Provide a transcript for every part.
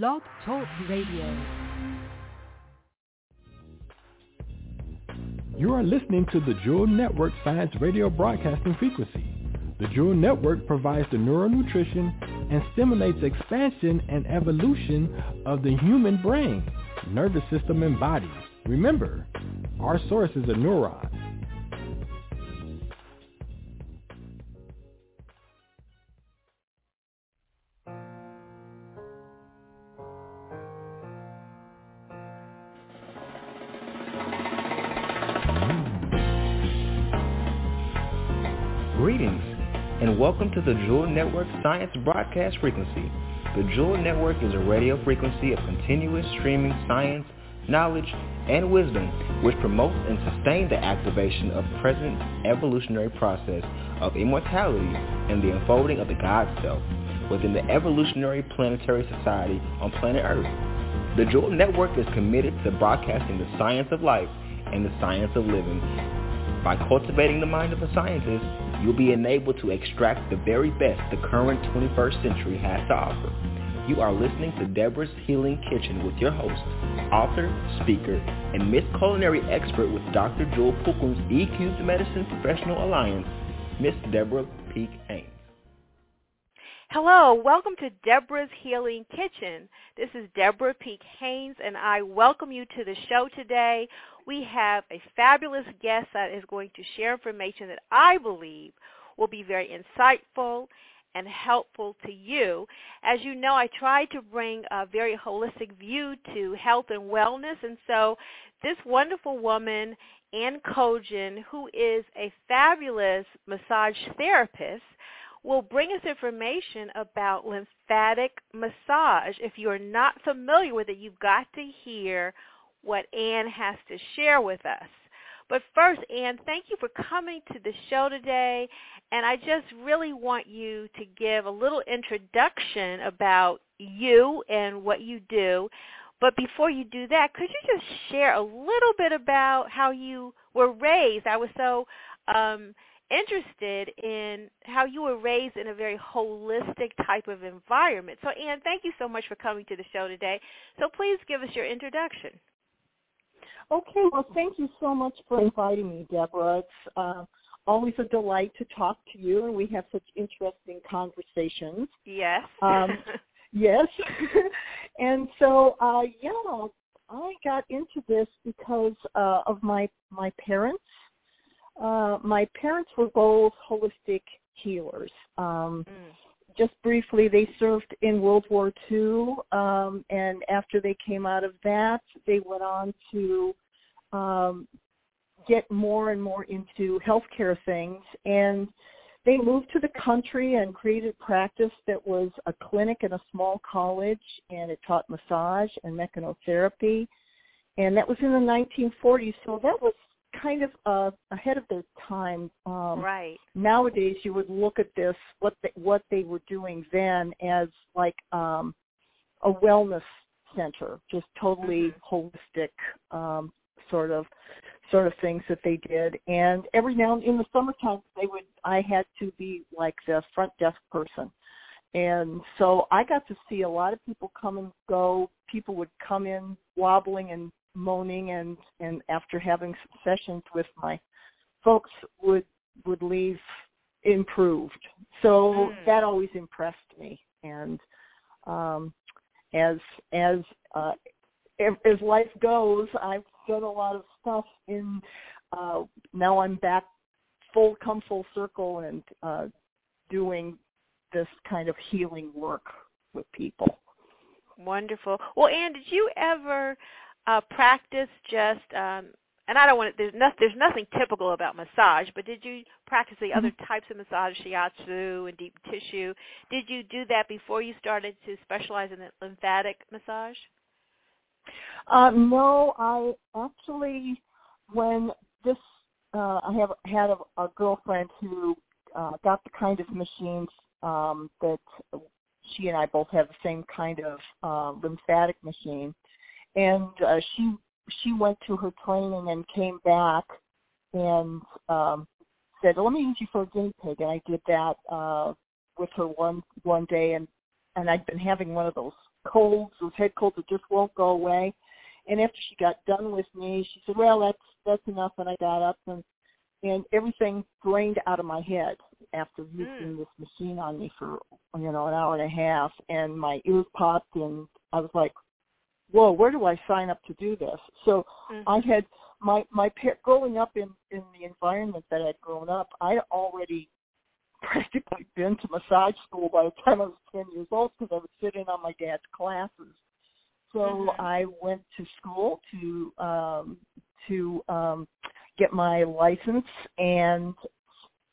Blog Talk Radio. You are listening to the Jewel Network Science Radio Broadcasting Frequency. The Jewel Network provides the neural nutrition and stimulates expansion and evolution of the human brain, nervous system, and body. Remember, our source is a neuron. Welcome to the Jewel Network Science Broadcast Frequency. The Jewel Network is a radio frequency of continuous streaming science, knowledge, and wisdom which promotes and sustains the activation of the present evolutionary process of immortality and the unfolding of the God Self within the evolutionary planetary society on planet Earth. The Jewel Network is committed to broadcasting the science of life and the science of living. By cultivating the mind of a scientist, you'll be enabled to extract the very best the current 21st century has to offer. You are listening to Deborah's Healing Kitchen with your host, author, speaker, and Miss Culinary Expert with Dr. Jewel Pookrum EQ Medicine Professional Alliance, Miss Deborah Peak Haynes. Hello, welcome to Deborah's Healing Kitchen. This is Deborah Peak Haynes, and I welcome you to the show today. We have a fabulous guest that is going to share information that I believe will be very insightful and helpful to you. As you know, I try to bring a very holistic view to health and wellness, and so this wonderful woman, Anne Koegan, who is a fabulous massage therapist, will bring us information about lymphatic massage. If you're not familiar with it, you've got to hear what Anne has to share with us. But first, Anne, thank you for coming to the show today. And I just really want you to give a little introduction about you and what you do. But before you do that, could you just share a little bit about how you were raised? I was so um, interested in how you were raised in a very holistic type of environment. So, Anne, thank you so much for coming to the show today. So please give us your introduction. Okay, well, thank you so much for inviting me, Deborah. It's uh, always a delight to talk to you, and we have such interesting conversations. Yes. Um, yes. and so, uh, yeah, I got into this because uh, of my my parents. Uh, my parents were both holistic healers. Um, mm just briefly, they served in World War II, um, and after they came out of that, they went on to um, get more and more into healthcare things. And they moved to the country and created practice that was a clinic in a small college, and it taught massage and mechanotherapy. And that was in the 1940s, so that was kind of uh, ahead of their time. Um, right. Nowadays, you would look at this what they, what they were doing then as like um, a wellness center, just totally mm-hmm. holistic um, sort of sort of things that they did. And every now and in the summertime, they would I had to be like the front desk person. And so I got to see a lot of people come and go. People would come in wobbling and moaning and and after having some sessions with my folks would would leave improved so mm. that always impressed me and um as as uh as life goes i've done a lot of stuff in uh now i'm back full come full circle and uh doing this kind of healing work with people wonderful well Anne, did you ever uh, practice just um, and I don't want to, there's no, there's nothing typical about massage, but did you practice the other mm-hmm. types of massage, shiatsu and deep tissue? Did you do that before you started to specialize in lymphatic massage? Uh, no, I actually, when this, uh, I have had a, a girlfriend who uh, got the kind of machines um, that she and I both have the same kind of uh, lymphatic machine. And uh, she she went to her training and came back and um, said, "Let me use you for a guinea pig," and I did that uh, with her one one day, and and I'd been having one of those colds, those head colds that just won't go away. And after she got done with me, she said, "Well, that's that's enough." And I got up and and everything drained out of my head after using Mm. this machine on me for you know an hour and a half, and my ears popped, and I was like, "Whoa, where do I sign up to do this?" So Mhm. I had my my growing up in in the environment that I'd grown up, I'd already practically been to massage school by the time I was ten years old because I would sit in on my dad's classes. So Mhm. I went to school to um to um get my license and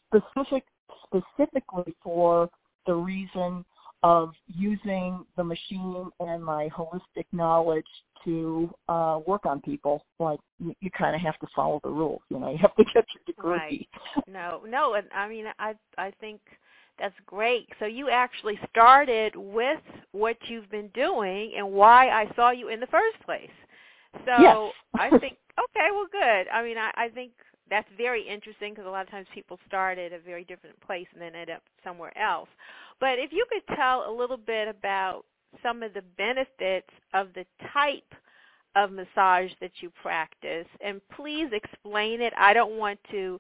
specific specifically for the reason of using the machine and my holistic knowledge to uh work on people like you, you kind of have to follow the rules you know you have to get your degree Right. No, no, and I mean, I I think that's great. So you actually started with what you've been doing and why I saw you in the first place. So Yes. I think okay, well, good. I mean, I I think that's very interesting because a lot of times people start at a very different place and then end up somewhere else. But if you could tell a little bit about some of the benefits of the type of massage that you practice and please explain it. I don't want to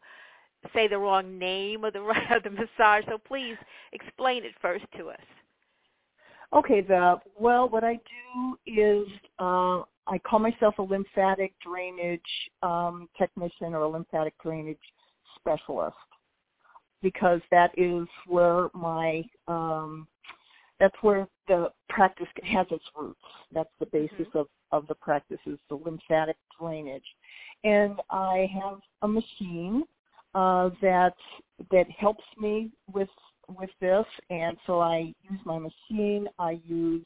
say the wrong name of the of the massage, so please explain it first to us. Okay, the well, what I do is uh, I call myself a lymphatic drainage um, technician or a lymphatic drainage specialist because that is where my um, that's where the practice has its roots. That's the basis of of the practice is the lymphatic drainage, and I have a machine uh, that that helps me with with this, and so I use my machine. I use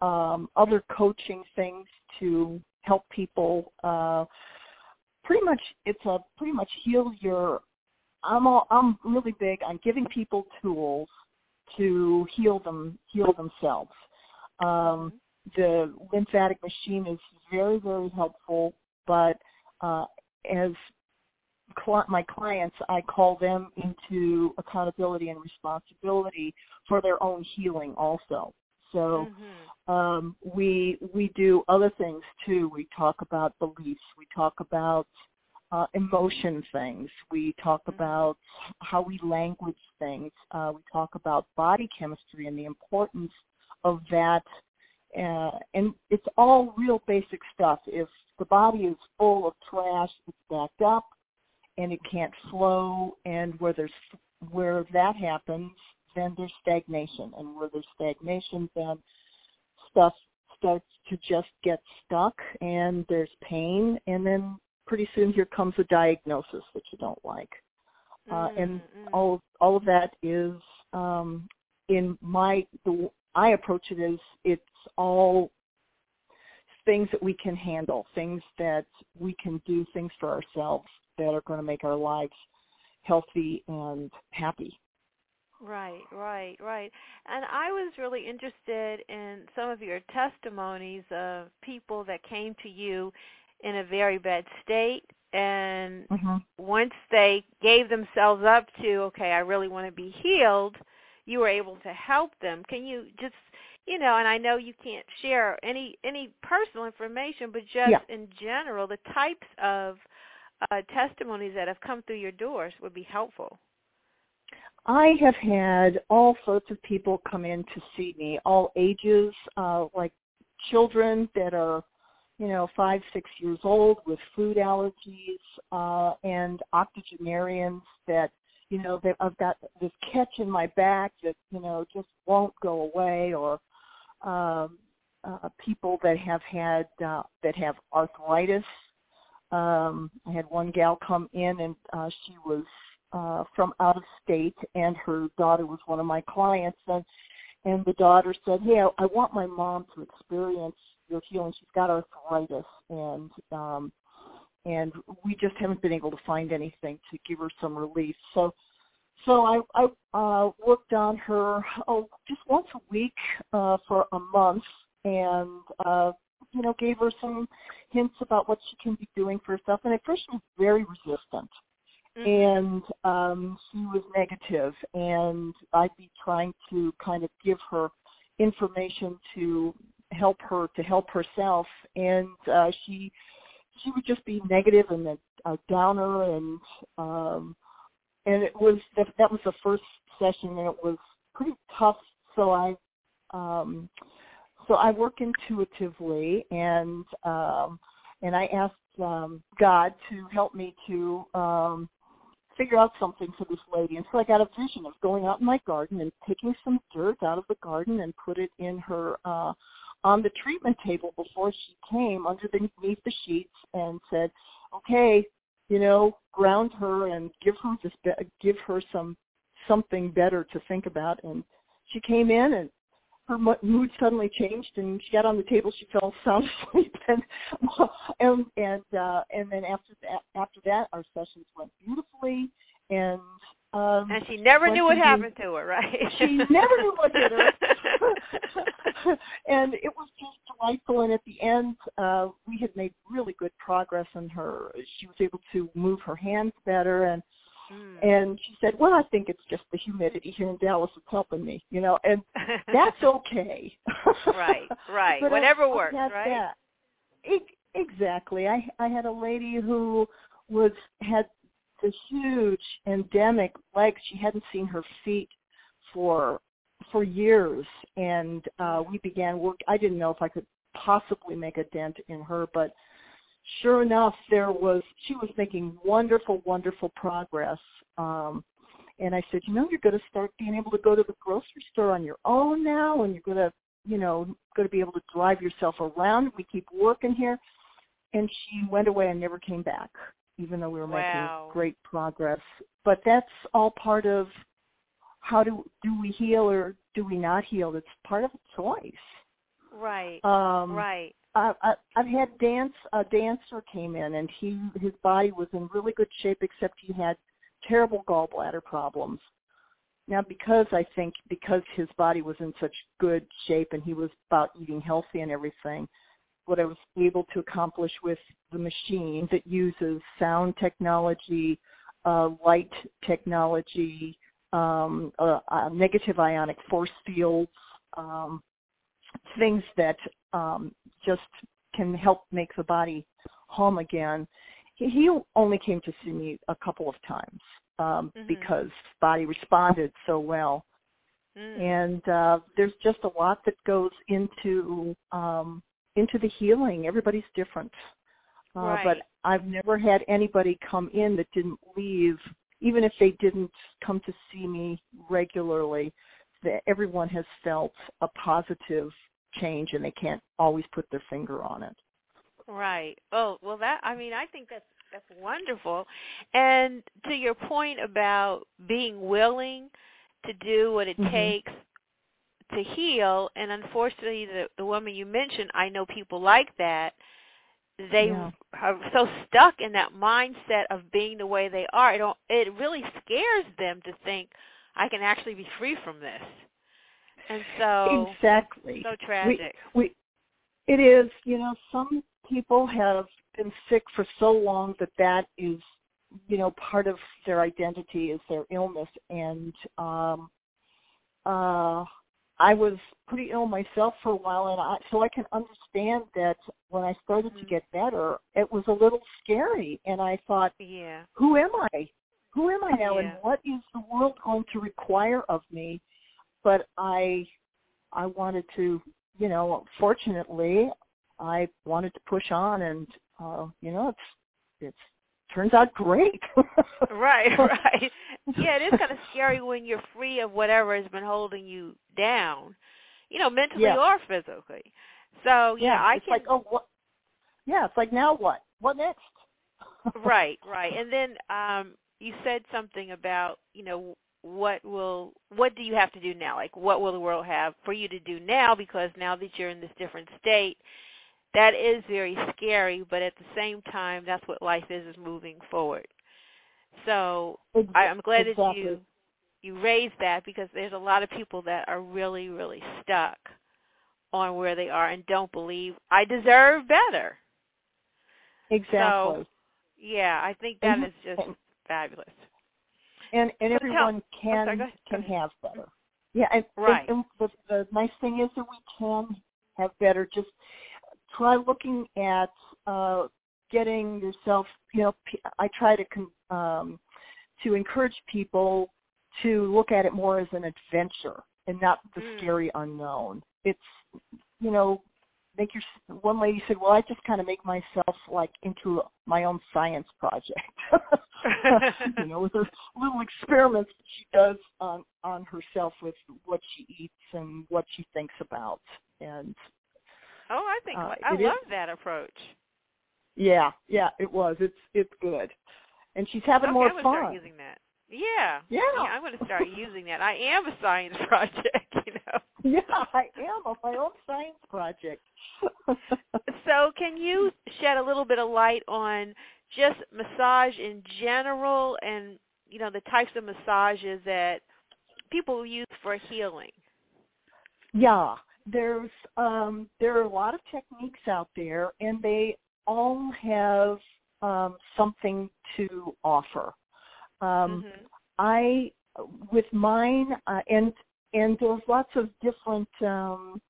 um, other coaching things to help people. Uh, pretty much, it's a pretty much heal your. I'm all, I'm really big on giving people tools to heal them heal themselves. Um, the lymphatic machine is very very helpful, but uh, as cli- my clients, I call them into accountability and responsibility for their own healing also. So Mhm. um, we we do other things too. We talk about beliefs. We talk about uh, emotion things. We talk Mhm. about how we language things. Uh, we talk about body chemistry and the importance of that. Uh, and it's all real basic stuff. If the body is full of trash, it's backed up and it can't flow. And where there's where that happens, then there's stagnation. And where there's stagnation, then stuff starts to just get stuck and there's pain and then pretty soon here comes a diagnosis that you don't like. Uh, and Mm, mm. all all of that is um, in my the I approach it as it's all things that we can handle, things that we can do, things for ourselves that are going to make our lives healthy and happy. Right, right, right. And I was really interested in some of your testimonies of people that came to you in a very bad state and Mm-hmm. once they gave themselves up to, okay, I really want to be healed, you were able to help them. Can you just, you know, and I know you can't share any any personal information, but just Yeah. in general, the types of uh, testimonies that have come through your doors would be helpful. I have had all sorts of people come in to see me, all ages, uh, like children that are, you know, five, six years old with food allergies, uh, and octogenarians that, you know, that I've got this catch in my back that, you know, just won't go away, or um, uh, people that have had uh, that have arthritis. Um, I had one gal come in and uh, she was uh, from out of state, and her daughter was one of my clients, and and the daughter said, "Hey, I, I want my mom to experience your healing. She's got arthritis, and um, and we just haven't been able to find anything to give her some relief." So, so I I uh, worked on her oh just once a week uh, for a month, and uh, you know gave her some hints about what she can be doing for herself. And at first, she was very resistant and um she was negative and I'd be trying to kind of give her information to help her to help herself. And uh she she would just be negative and a, a downer and um and it was that that was the first session and it was pretty tough. So i um so i work intuitively and um and i asked um god to help me to um figure out something for this lady. And so I got a vision of going out in my garden and picking some dirt out of the garden and put it in her uh on the treatment table before she came underneath the sheets and said, "Okay, you know, ground her and give her this give her some something better to think about." And she came in and her mood suddenly changed and she got on the table she fell sound asleep and and and uh and then after that after that our sessions went beautifully and um and she never knew what happened to her right? she never knew what hit her. And it was just delightful and at the end uh we had made really good progress in her. She was able to move her hands better and Mm. And she said, "Well, I think it's just the humidity here in Dallas is helping me, you know, and that's okay." right, right. but Whatever I, works, I right? That. It, exactly. I I had a lady who was had the huge endemic legs. She hadn't seen her feet for for years, and uh we began work. I didn't know if I could possibly make a dent in her, but sure enough, there was she was making wonderful, wonderful progress. Um, and I said, you know, you're going to start being able to go to the grocery store on your own now, and you're going to, you know, going to be able to drive yourself around. We keep working here. And she went away and never came back, even though we were wow. making great progress. But that's all part of how do do we heal or do we not heal? It's part of a choice. Right. Um, right. I, I've had dance. A dancer came in, and he his body was in really good shape, except he had terrible gallbladder problems. Now, because I think because his body was in such good shape and he was about eating healthy and everything, what I was able to accomplish with the machine that uses sound technology, uh, light technology, um, uh, uh, negative ionic force fields, um, things that um, just can help make the body home again. He, he only came to see me a couple of times um, Mhm. because body responded so well. Mm. And uh, there's just a lot that goes into um, into the healing. Everybody's different, uh, Right. but I've never had anybody come in that didn't leave, even if they didn't come to see me regularly. That everyone has felt a positive change, and they can't always put their finger on it. Right. Oh, well that I mean I think that's that's wonderful. And to your point about being willing to do what it Mhm. takes to heal and unfortunately the the woman you mentioned, I know people like that. They Yeah. are so stuck in that mindset of being the way they are. It don't it really scares them to think I can actually be free from this. And so exactly. so tragic. We, we, it is. You know, some people have been sick for so long that that is, you know, part of their identity is their illness. And um, uh, I was pretty ill myself for a while, and I, so I can understand that when I started to Mhm. get better, it was a little scary, and I thought, yeah. who am I? Who am I now, Yeah. and what is the world going to require of me? But I, I wanted to, you know, fortunately, I wanted to push on, and uh, you know, it's it's turns out great. Right, right. Yeah, it is kind of scary when you're free of whatever has been holding you down, you know, mentally Yeah. or physically. So yeah, I it's can. like, oh, what? Yeah, it's like now what? What next? right, right. And then um you said something about, you know, what will what do you have to do now? Like what will the world have for you to do now because now that you're in this different state, that is very scary, but at the same time that's what life is is moving forward. So I, I'm glad exactly. that you you raised that because there's a lot of people that are really, really stuck on where they are and don't believe I deserve better. exactly. Yeah, I think that is just fabulous. And and So tell- everyone can sorry, can have better. Yeah, and, Right. and, and the, the nice thing is that we can have better. Just try looking at uh, getting yourself. You know, I try to con- um, to encourage people to look at it more as an adventure and not the Mm. scary unknown. It's you know make your one lady said well i just kind of make myself like into my own science project you know with her little experiments that she does on on herself with what she eats and what she thinks about and oh, I think Uh, I it is- love that approach. yeah yeah it was it's it's good and she's having okay, more I'm fun using that. Yeah. Yeah. I'm going to start using that. I am a science project. yeah i am on my own science project So, can you shed a little bit of light on just massage in general and, you know, the types of massages that people use for healing? Yeah, there's um, there are a lot of techniques out there, and they all have um, something to offer. Um, Mhm. I with mine, uh, and and there's lots of different um,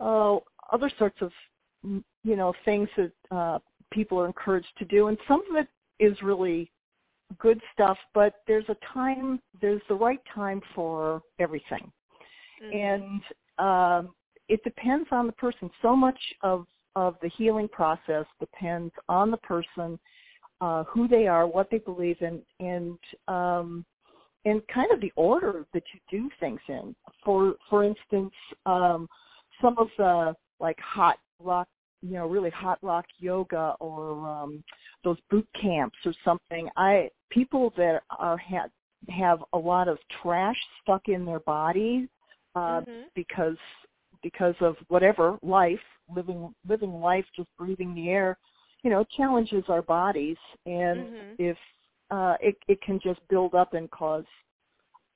uh, other sorts of mm, you know things that uh, people are encouraged to do, and some of it is really good stuff. But there's a time, there's the right time for everything Mhm. and um, it depends on the person. So much of of the healing process depends on the person, uh, who they are, what they believe in, and um, and kind of the order that you do things in. For for instance, um, some of the like hot rock, you know, really hot rock yoga or um, those boot camps or something. I people that are had have a lot of trash stuck in their body uh, Mhm. because because of whatever life living living life just breathing the air you know challenges our bodies and Mhm. if uh it it can just build up and cause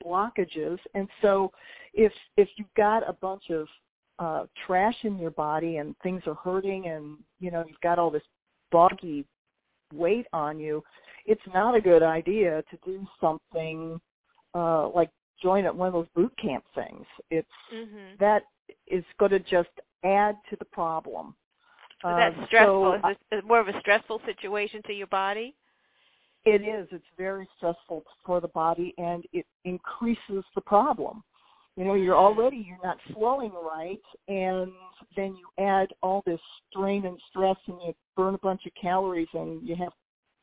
blockages and so if if you've got a bunch of uh trash in your body and things are hurting and you know you've got all this boggy weight on you it's not a good idea to do something uh like join at one of those boot camp things it's Mhm. that is going to just add to the problem. Is that Um, stressful? so is this more of a stressful situation to your body? It is. It's very stressful for the body, and it increases the problem. You know, you're already you're not flowing right, and then you add all this strain and stress, and you burn a bunch of calories, and you have,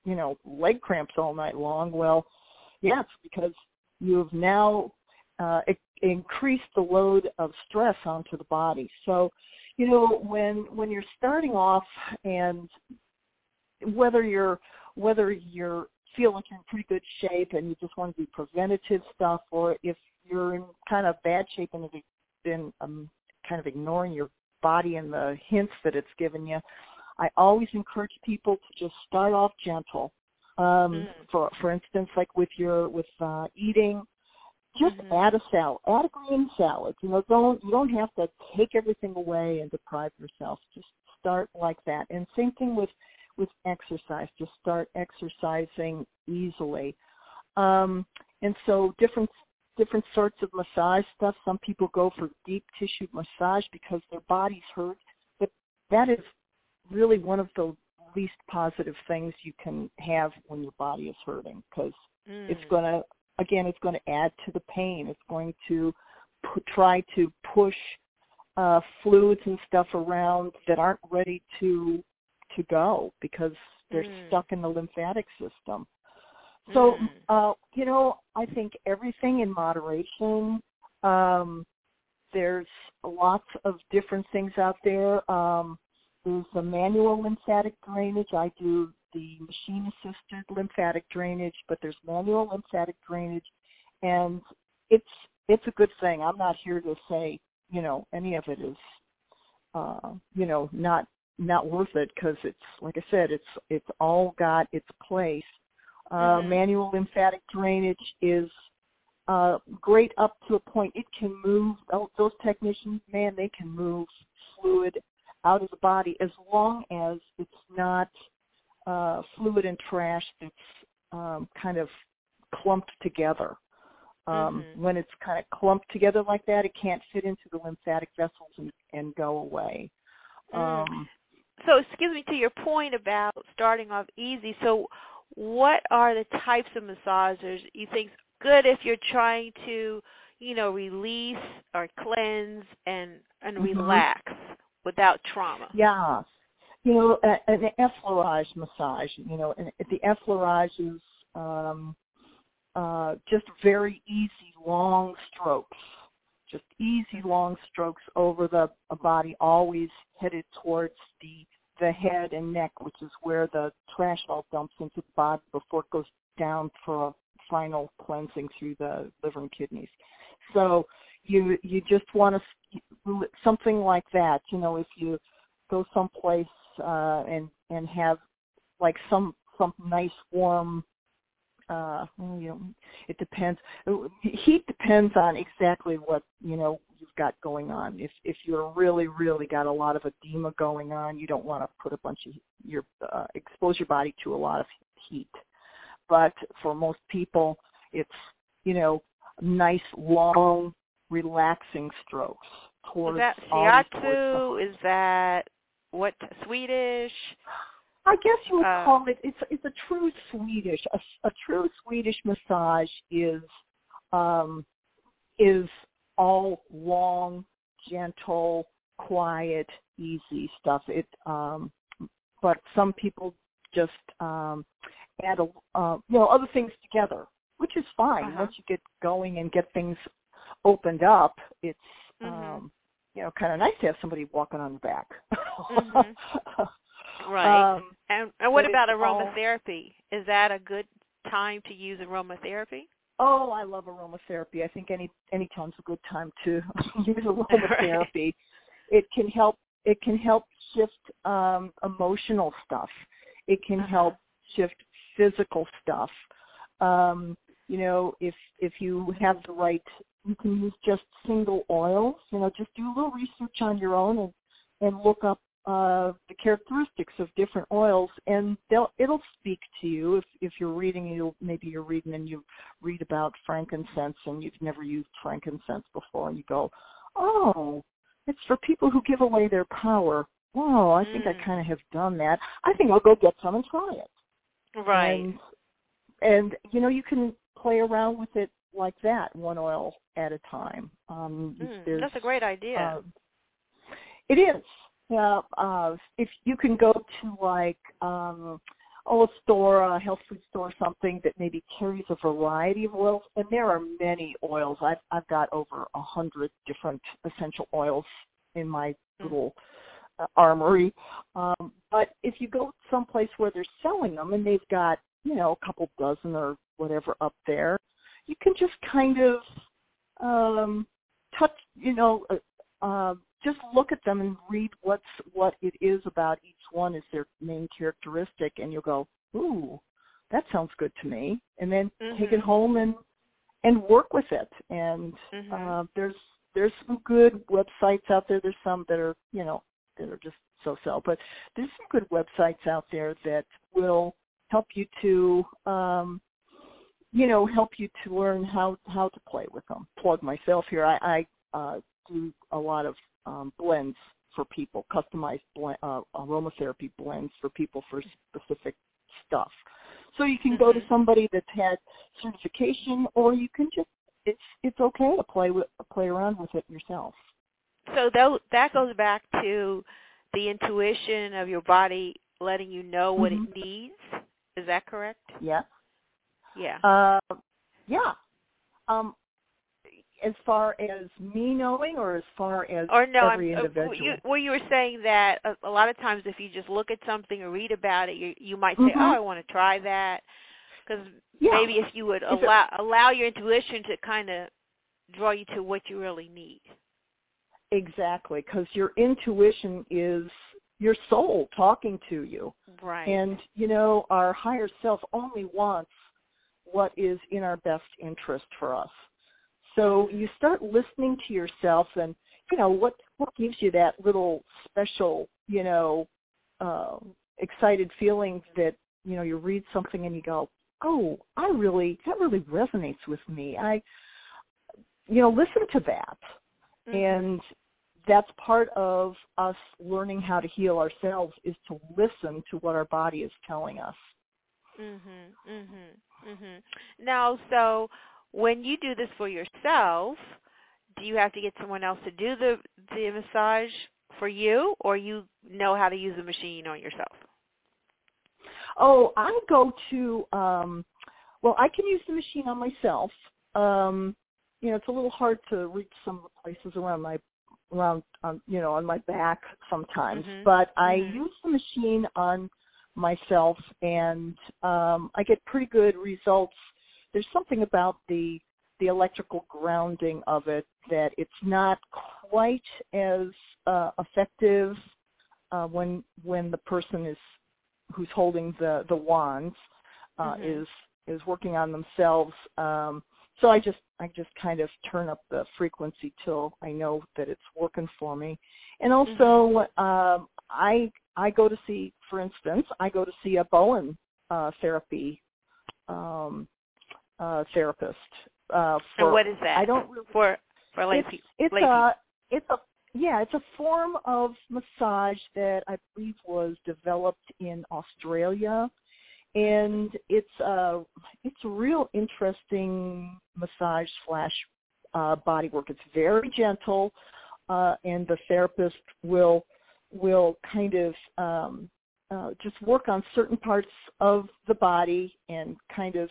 you know, leg cramps all night long. Well, yes, because you've now uh, increased the load of stress onto the body. So, you know, when when you're starting off, and whether you're whether you're feel like you're in pretty good shape and you just want to do preventative stuff, or if you're in kind of bad shape and have been um, kind of ignoring your body and the hints that it's given you, I always encourage people to just start off gentle. Um, Mm. For for instance, like with your with uh, eating, just Mhm. add a salad, add a green salad. You know, don't you don't have to take everything away and deprive yourself. Just start like that. And same thing with with exercise. Just start exercising easily. Um, and so different different sorts of massage stuff. Some people go for deep tissue massage because their body's hurt, but that is really one of the least positive things you can have when your body is hurting because Mm. it's going to again it's going to add to the pain it's going to try to push uh fluids and stuff around that aren't ready to to go because they're Mm. stuck in the lymphatic system so Mm. uh you know i think everything in moderation um there's lots of different things out there um there's the manual lymphatic drainage i do the machine assisted lymphatic drainage but there's manual lymphatic drainage and it's it's a good thing i'm not here to say you know any of it is uh you know not not worth it because it's like i said it's it's all got its place uh Mhm. manual lymphatic drainage is uh great up to a point it can move oh, those technicians man they can move fluid out of the body as long as it's not uh fluid and trash that's um kind of clumped together Um, Mhm. When it's kind of clumped together like that, it can't fit into the lymphatic vessels and, and go away. Mm. Um, So, excuse me, to your point about starting off easy. So, what are the types of massagers you think good if you're trying to, you know, release or cleanse and and Mhm. relax without trauma? Yeah. You know, a- an effleurage massage, you know, and the effleurage is um, uh, just very easy, long strokes. Just easy, long strokes over the body, always headed towards the the head and neck, which is where the trash all dumps into the body before it goes down for a final cleansing through the liver and kidneys. So you you just want to something like that. You know, if you go someplace uh, and and have like some some nice warm. Uh, you know, it depends. Heat depends on exactly what you know you've got going on. If if you're really really got a lot of edema going on, you don't want to put a bunch of your uh, expose your body to a lot of heat. But for most people, it's you know nice long relaxing strokes Towards Is that always towards the shiatsu? Is that what Swedish? I guess you would Uh, call it. It's it's a true Swedish. A, a true Swedish massage is um, is all long, gentle, quiet, easy stuff. It um, but some people just um, add a uh, you know other things together, which is fine. Uh-huh. Once you get going and get things opened up, it's Mhm. um, you know kind of nice to have somebody walking on your back. Mhm. Right. Um, and and what about it's all- aromatherapy? Is that a good time to use aromatherapy? Oh, I love aromatherapy. I think any any time's a good time to use aromatherapy. It can help. It can help shift um, emotional stuff. It can Uh-huh. help shift physical stuff. Um, you know, if if you have the right, you can use just single oils. You know, just do a little research on your own and and look up uh, the characteristics of different oils, and they'll it'll speak to you. If if you're reading, you maybe you're reading and you read about frankincense and you've never used frankincense before, and you go, oh, it's for people who give away their power. Oh, I think I Mm. kind of have done that. I think I'll go get some and try it. Right. And, and you know, you can play around with it like that, one oil at a time. Um, Mm, that's a great idea. um, it is. Yeah. Uh, if you can go to like um, oh, a store, a health food store, something that maybe carries a variety of oils, and there are many oils. I've I've got over a hundred different essential oils in my Mm. little uh, armory. Um, but if you go someplace where they're selling them and they've got you know a couple dozen or whatever up there, you can just kind of um, touch, you know, uh, uh, just look at them and read what's what it is about each one is their main characteristic, and you'll go, ooh, that sounds good to me, and then take it Mhm. home and and work with it. And Mhm. uh, there's there's some good websites out there. There's some that are you know that are just so-so, but there's some good websites out there that will help you to um, you know help you to learn how how to play with them. Plug myself here. I, I uh, do a lot of um, blends for people, customized blend, uh, aromatherapy blends for people for specific stuff. So you can go to Mhm. somebody that's had certification, or you can just it's it's okay to play with play around with it yourself. So tho- that goes back to the intuition of your body letting you know what Mhm. it needs. Is that correct? Yeah. Yeah. Uh, yeah. Um, as far as me knowing, or as far as or no, every I'm, uh, individual. you, well, you were saying that a, a lot of times if you just look at something or read about it, you you might say, Mhm. "Oh, I want to try that," because yeah. maybe if you would If it- allow allow your intuition to kind of draw you to what you really need. Exactly, because your intuition is your soul talking to you. Right. And, you know, our higher self only wants what is in our best interest for us. So you start listening to yourself and, you know, what, what gives you that little special, you know, uh, excited feeling that, you know, you read something and you go, oh, I really, that really resonates with me. I, you know, listen to that. Mhm. And that's part of us learning how to heal ourselves is to listen to what our body is telling us. Mhm. Mhm. Mhm. Now, so when you do this for yourself, do you have to get someone else to do the the massage for you, or you know how to use the machine on yourself? Oh, I go to um well, I can use the machine on myself. Um you know, it's a little hard to reach some of the places around my around um, you know, on my back sometimes, Mhm. but I Mhm. use the machine on myself and um I get pretty good results. There's something about the the electrical grounding of it that it's not quite as uh effective uh when when the person is who's holding the the wands uh Mhm. is is working on themselves. Um so i just i just kind of turn up the frequency till i know that it's working for me. And also um i i go to see for instance i go to see a bowen uh therapy um uh therapist uh for and what is that? i don't really for for lay it's it's lay a it's a yeah it's a form of massage that I believe was developed in Australia, and it's uh it's a real interesting massage slash uh, body work. It's very gentle, uh, and the therapist will will kind of um, uh, just work on certain parts of the body and kind of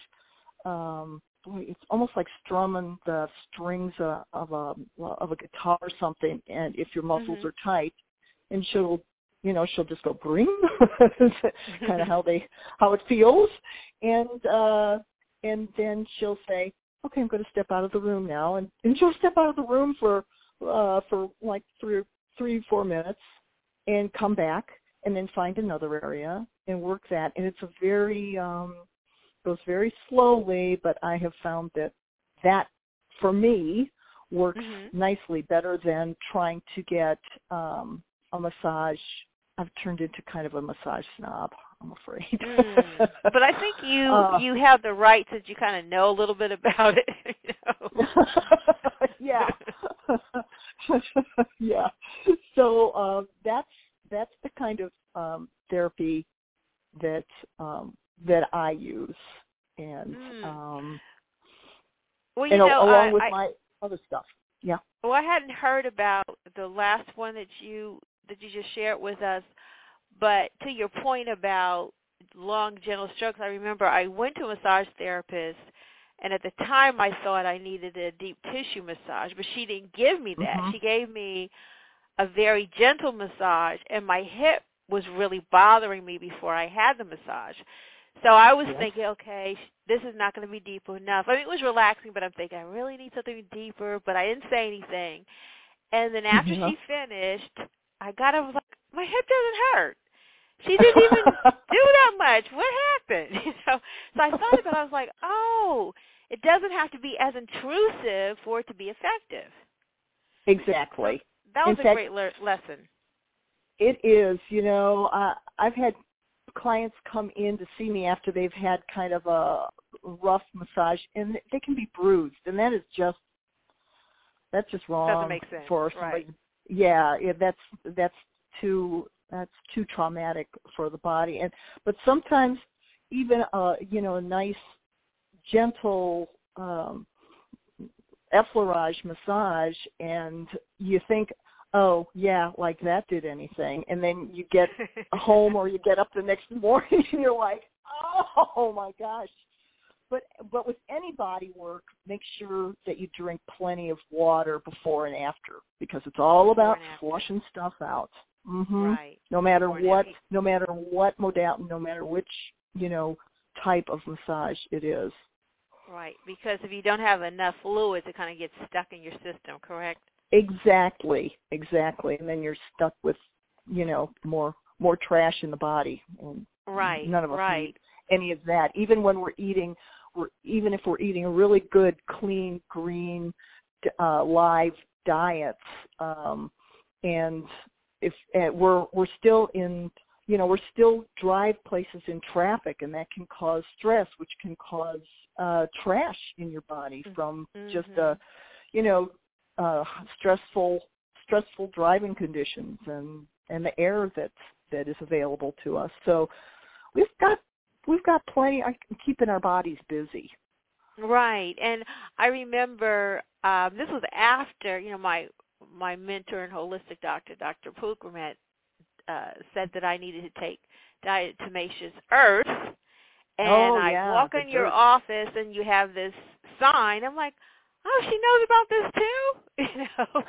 um, it's almost like strumming the strings of a of a guitar or something. And if your muscles Mhm. are tight, and she'll you know she'll just go bring kind of how they how it feels and uh and then she'll say okay i'm going to step out of the room now and and she'll step out of the room for uh for like three three four minutes and come back and then find another area and work that and it's a very um goes very slowly but i have found that that for me works Mhm. nicely better than trying to get um a massage i've turned into kind of a massage snob i'm afraid Mm. But I think you Uh, you have the right since you kind of know a little bit about it. You know? yeah yeah so um that's that's the kind of um therapy that um that i use and Mm. um Well, you and know, along I, with I, my other stuff yeah well, I hadn't heard about the last one that you that you just shared with us. But to your point about long, gentle strokes, I remember I went to a massage therapist, and at the time I thought I needed a deep tissue massage, but she didn't give me that. Mhm. She gave me a very gentle massage, and my hip was really bothering me before I had the massage. So I was thinking, okay, this is not going to be deep enough. I mean, it was relaxing, but I'm thinking I really need something deeper. But I didn't say anything. And then after Yeah. she finished, I got up. Like, my hip doesn't hurt. She didn't even do that much. What happened? You know. So I thought about. it. I was like, oh, it doesn't have to be as intrusive for it to be effective. exactly That In was a fact- great le- lesson. It is, you know, uh, I've had clients come in to see me after they've had kind of a rough massage, and they can be bruised, and that is just that's just wrong Doesn't make sense, for right. Yeah, yeah, that's that's too that's too traumatic for the body, and but sometimes even a you know a nice gentle um effleurage massage and you think oh yeah like that did anything and then you get home or you get up the next morning and you're like oh my gosh but but with any body work make sure that you drink plenty of water before and after because it's all about flushing stuff out mhm Right. no matter Before what no matter what modality no matter which you know type of massage it is Right. Because if you don't have enough fluids, it kind of gets stuck in your system. Correct. Exactly exactly and then you're stuck with you know more more trash in the body and Right. none of us right. any of that even when we're eating we're even if we're eating a really good clean green uh live diets um and if uh, we're we're still in you know we're still drive places in traffic and that can cause stress which can cause uh trash in your body from just Mhm. a you know, uh, stressful stressful driving conditions and and the air that that is available to us. So we've got we've got plenty. I keeping our bodies busy. Right, and I remember um, this was after you know my my mentor and holistic doctor, Dr. Pulkramet, uh, said that I needed to take diatomaceous earth. And oh, I walk in your office and you have this sign. I'm like, oh, she knows about this too, you know.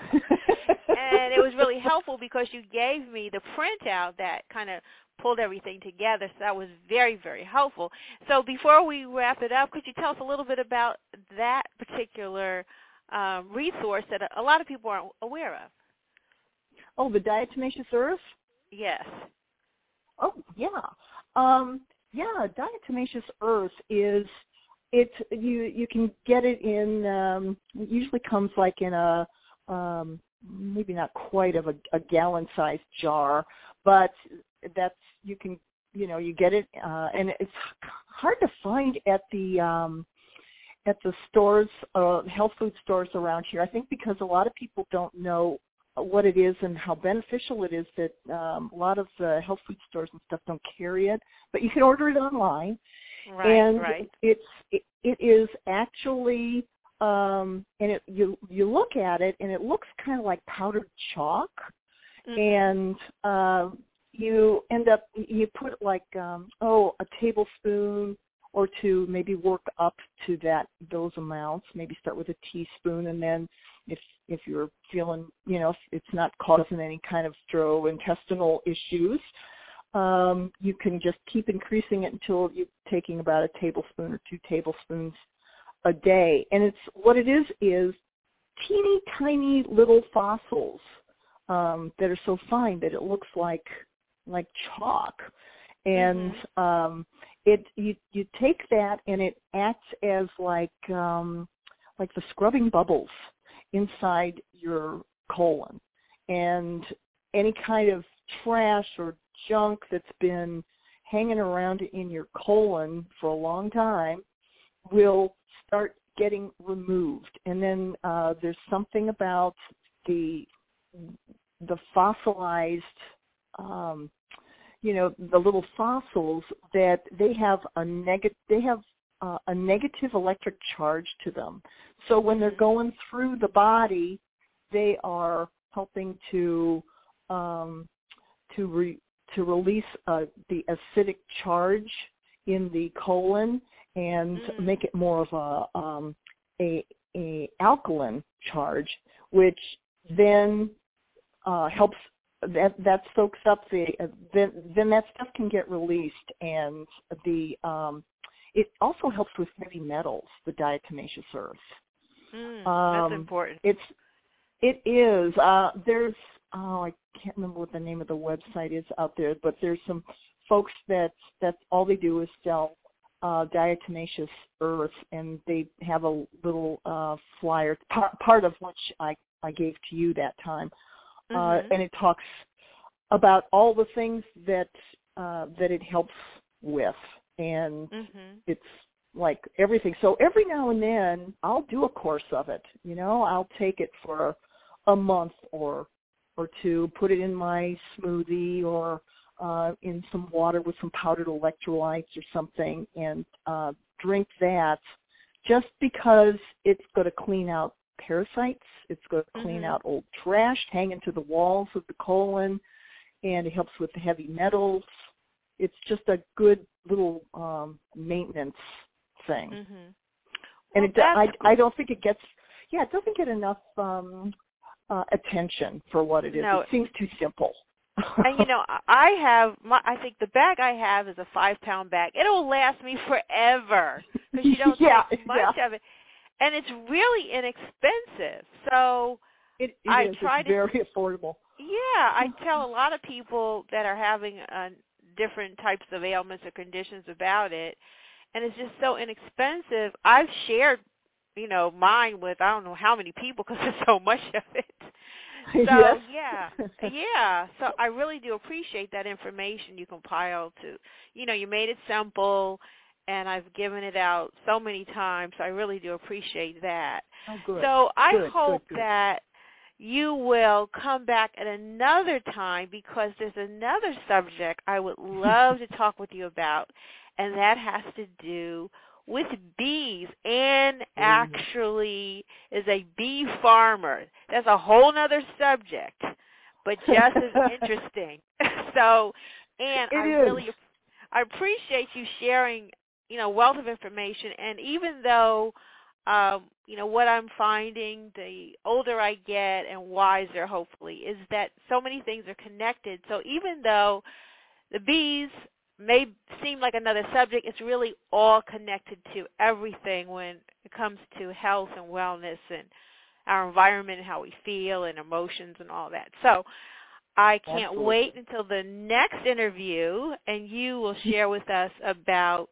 and it was really helpful because you gave me the printout that kind of pulled everything together. So that was very, very helpful. So before we wrap it up, could you tell us a little bit about that particular um, resource that a, a lot of people aren't aware of? Oh, the diatomaceous earth. Yes. Oh, yeah. Um, yeah, diatomaceous earth is it's you you can get it in um it usually comes like in a um maybe not quite of a, a gallon sized jar, but that's you can you know you get it uh and it's hard to find at the um at the stores uh health food stores around here. I think because a lot of people don't know what it is and how beneficial it is that um a lot of the health food stores and stuff don't carry it but you can order it online Right, and right. it's it, it is actually um and it you you look at it and it looks kind of like powdered chalk Mhm. and uh, you end up you put like um oh a tablespoon or two maybe work up to that those amounts maybe start with a teaspoon and then if if you're feeling you know if it's not causing any kind of gastrointestinal issues um you can just keep increasing it until you're taking about a tablespoon or two tablespoons a day. And it's what it is is teeny tiny little fossils um that are so fine that it looks like like chalk. And um it you you take that and it acts as like um like the scrubbing bubbles inside your colon. And any kind of trash or junk that's been hanging around in your colon for a long time will start getting removed. And then uh there's something about the the fossilized um you know the little fossils that they have a negative they have uh, a negative electric charge to them. So when they're going through the body they are helping to um to re, to release uh, the acidic charge in the colon and Mm. make it more of a um a a alkaline charge which then uh helps that that soaks up the uh, then then that stuff can get released and the um it also helps with heavy metals the diatomaceous earth Mm, um, that's important. it's it is uh there's oh i can't remember what the name of the website is out there but there's some folks that that's all they do is sell uh diatomaceous earth and they have a little uh flyer part part of which i i gave to you that time uh Mhm. and it talks about all the things that uh that it helps with and Mhm. it's like everything. So every now and then I'll do a course of it. You know, I'll take it for a, a month or or two, put it in my smoothie or uh in some water with some powdered electrolytes or something and uh drink that just because it's going to clean out parasites, it's going to clean Mhm. out old trash hanging to the walls of the colon and it helps with the heavy metals. It's just a good little um maintenance thing. Mhm. And Well, it I I don't think it gets yeah, it doesn't get enough um uh attention for what it is. No. It seems too simple. and you know, I- have my. I think the bag I have is a five pound bag. It'll last me forever because you don't Yeah, take much yeah. of it, and it's really inexpensive. So it, it I is. try it's to- very affordable. yeah, I tell a lot of people that are having uh, different types of ailments or conditions about it, and it's just so inexpensive. I've shared, you know, mine with I don't know how many people because there's so much of it. So yes. yeah, yeah. So I really do appreciate that information you compiled to, you know, you made it simple, and I've given it out so many times. So I really do appreciate that. Oh, good. So I good, hope good, good. that you will come back at another time because there's another subject I would love to talk with you about, and that has to do with bees. Anne actually is a bee farmer. That's a whole other subject, but just as interesting. so, Anne, It I is. really I appreciate you sharing, you know, wealth of information. And even though, um, you know, what I'm finding, the older I get and wiser, hopefully, is that so many things are connected. So even though the bees may seem like another subject, it's really all connected to everything when it comes to health and wellness and our environment and how we feel and emotions and all that. So I can't Absolutely. wait until the next interview and you will share with us about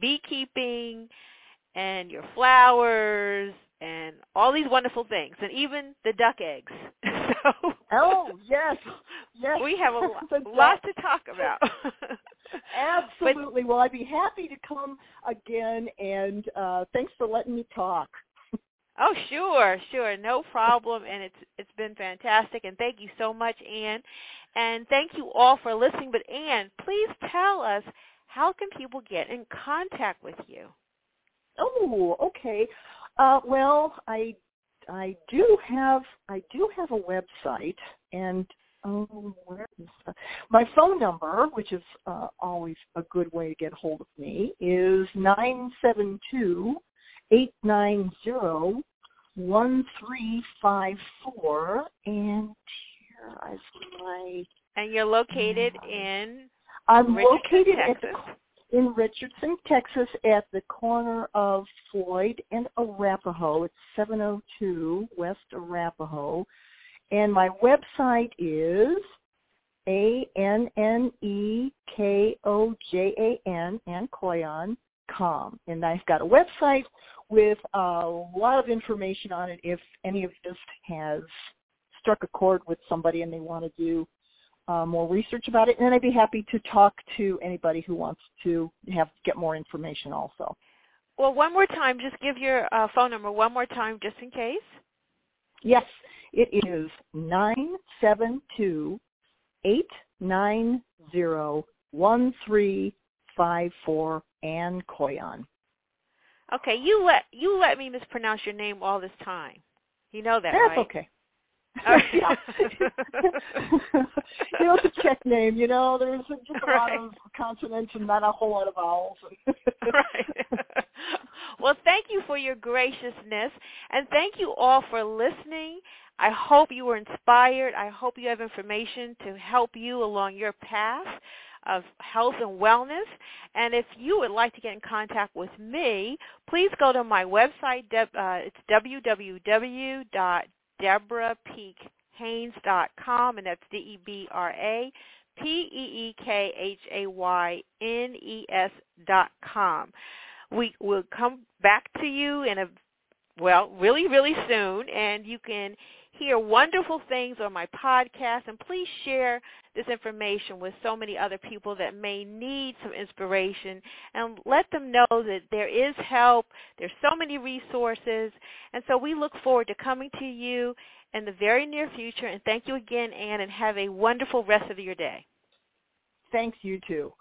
beekeeping and your flowers and all these wonderful things and even the duck eggs. so Oh yes, yes. we have a lo- The lot to talk about. Absolutely. well, I'd be happy to come again, and uh, thanks for letting me talk. Oh, sure, sure, no problem, and it's it's been fantastic, and thank you so much, Anne, and thank you all for listening. But Anne, please tell us how can people get in contact with you? Oh, okay. Uh, well, I I do have I do have a website, and oh, where is the, my phone number, which is uh, always a good way to get hold of me, is nine seven two eight nine zero one three five four, and here is my. And you're located Uh, in I'm Richardson, located at the in Richardson, Texas, at the corner of Floyd and Arapaho. It's 702 West Arapaho. And my website is A N N E K O J A N and Koyan com. And I've got a website with a lot of information on it if any of this has struck a chord with somebody and they want to do uh, more research about it, and then I'd be happy to talk to anybody who wants to have get more information also. Well, one more time, just give your uh, phone number one more time, just in case. Yes, it is nine seven two eight nine zero one three five four Ann Koyan. Okay, you let you let me mispronounce your name all this time. You know that, That's right? okay. You know, it's a Czech name. You know, there's just a lot Right. of consonants and not a whole lot of vowels. right. well, thank you for your graciousness, and thank you all for listening. I hope you were inspired. I hope you have information to help you along your path of health and wellness. And if you would like to get in contact with me, please go to my website. Uh, it's www.debrapeekhaynes.com, and that's D-E-B-R-A P-E-E-K-H-A-Y-N-E-S dot com. We will come back to you in a, well, really, really soon, and you can hear wonderful things on my podcast, and please share this information with so many other people that may need some inspiration, and let them know that there is help, there's so many resources, and so we look forward to coming to you in the very near future, and thank you again, Anne, and have a wonderful rest of your day. Thanks, you too.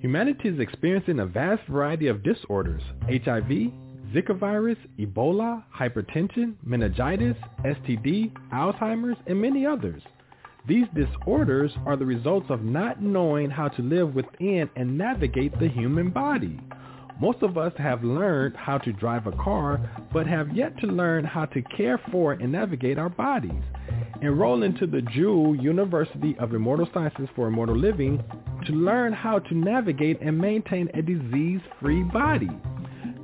Humanity is experiencing a vast variety of disorders, HIV, Zika virus, Ebola, hypertension, meningitis, STD, Alzheimer's, and many others. These disorders are the results of not knowing how to live within and navigate the human body. Most of us have learned how to drive a car, but have yet to learn how to care for and navigate our bodies. Enroll into the Jewel University of Immortal Sciences for Immortal Living to learn how to navigate and maintain a disease-free body.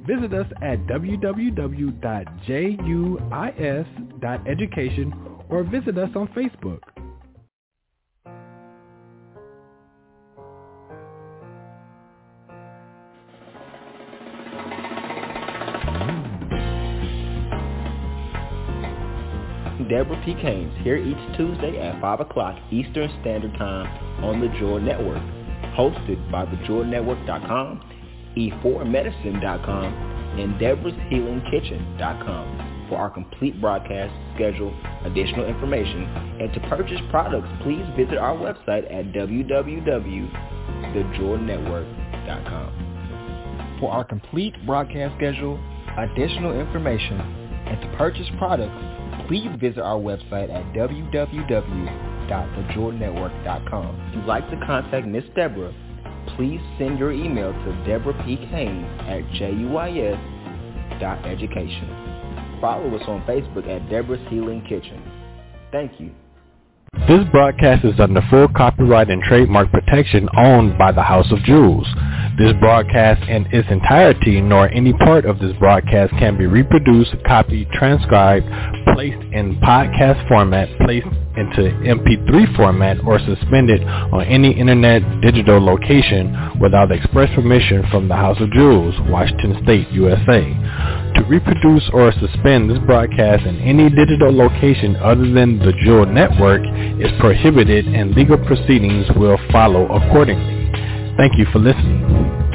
Visit us at www.juis.education or visit us on Facebook. Deborah Peek-Haynes here each Tuesday at 5 o'clock Eastern Standard Time on the Jewel Network. hosted by thejewelnetwork.com, e4medicine.com, and deborahshealingkitchen.com for our complete broadcast schedule, additional information, and to purchase products, please visit our website at www.thejewelnetwork.com. For our complete broadcast schedule, additional information, and to purchase products, please visit our website at www.thejewelnetwork.com. If you'd like to contact Miss Deborah, please send your email to Deborah P. Haynes at juis.education. Follow us on Facebook at Deborah's Healing Kitchen. Thank you. This broadcast is under full copyright and trademark protection owned by the House of Jewels. This broadcast in its entirety nor any part of this broadcast can be reproduced, copied, transcribed, placed in podcast format, placed into MP3 format, or suspended on any internet digital location without express permission from the House of Jewels, Washington State, USA. To reproduce or suspend this broadcast in any digital location other than the Jewel Network is prohibited and legal proceedings will follow accordingly. Thank you for listening.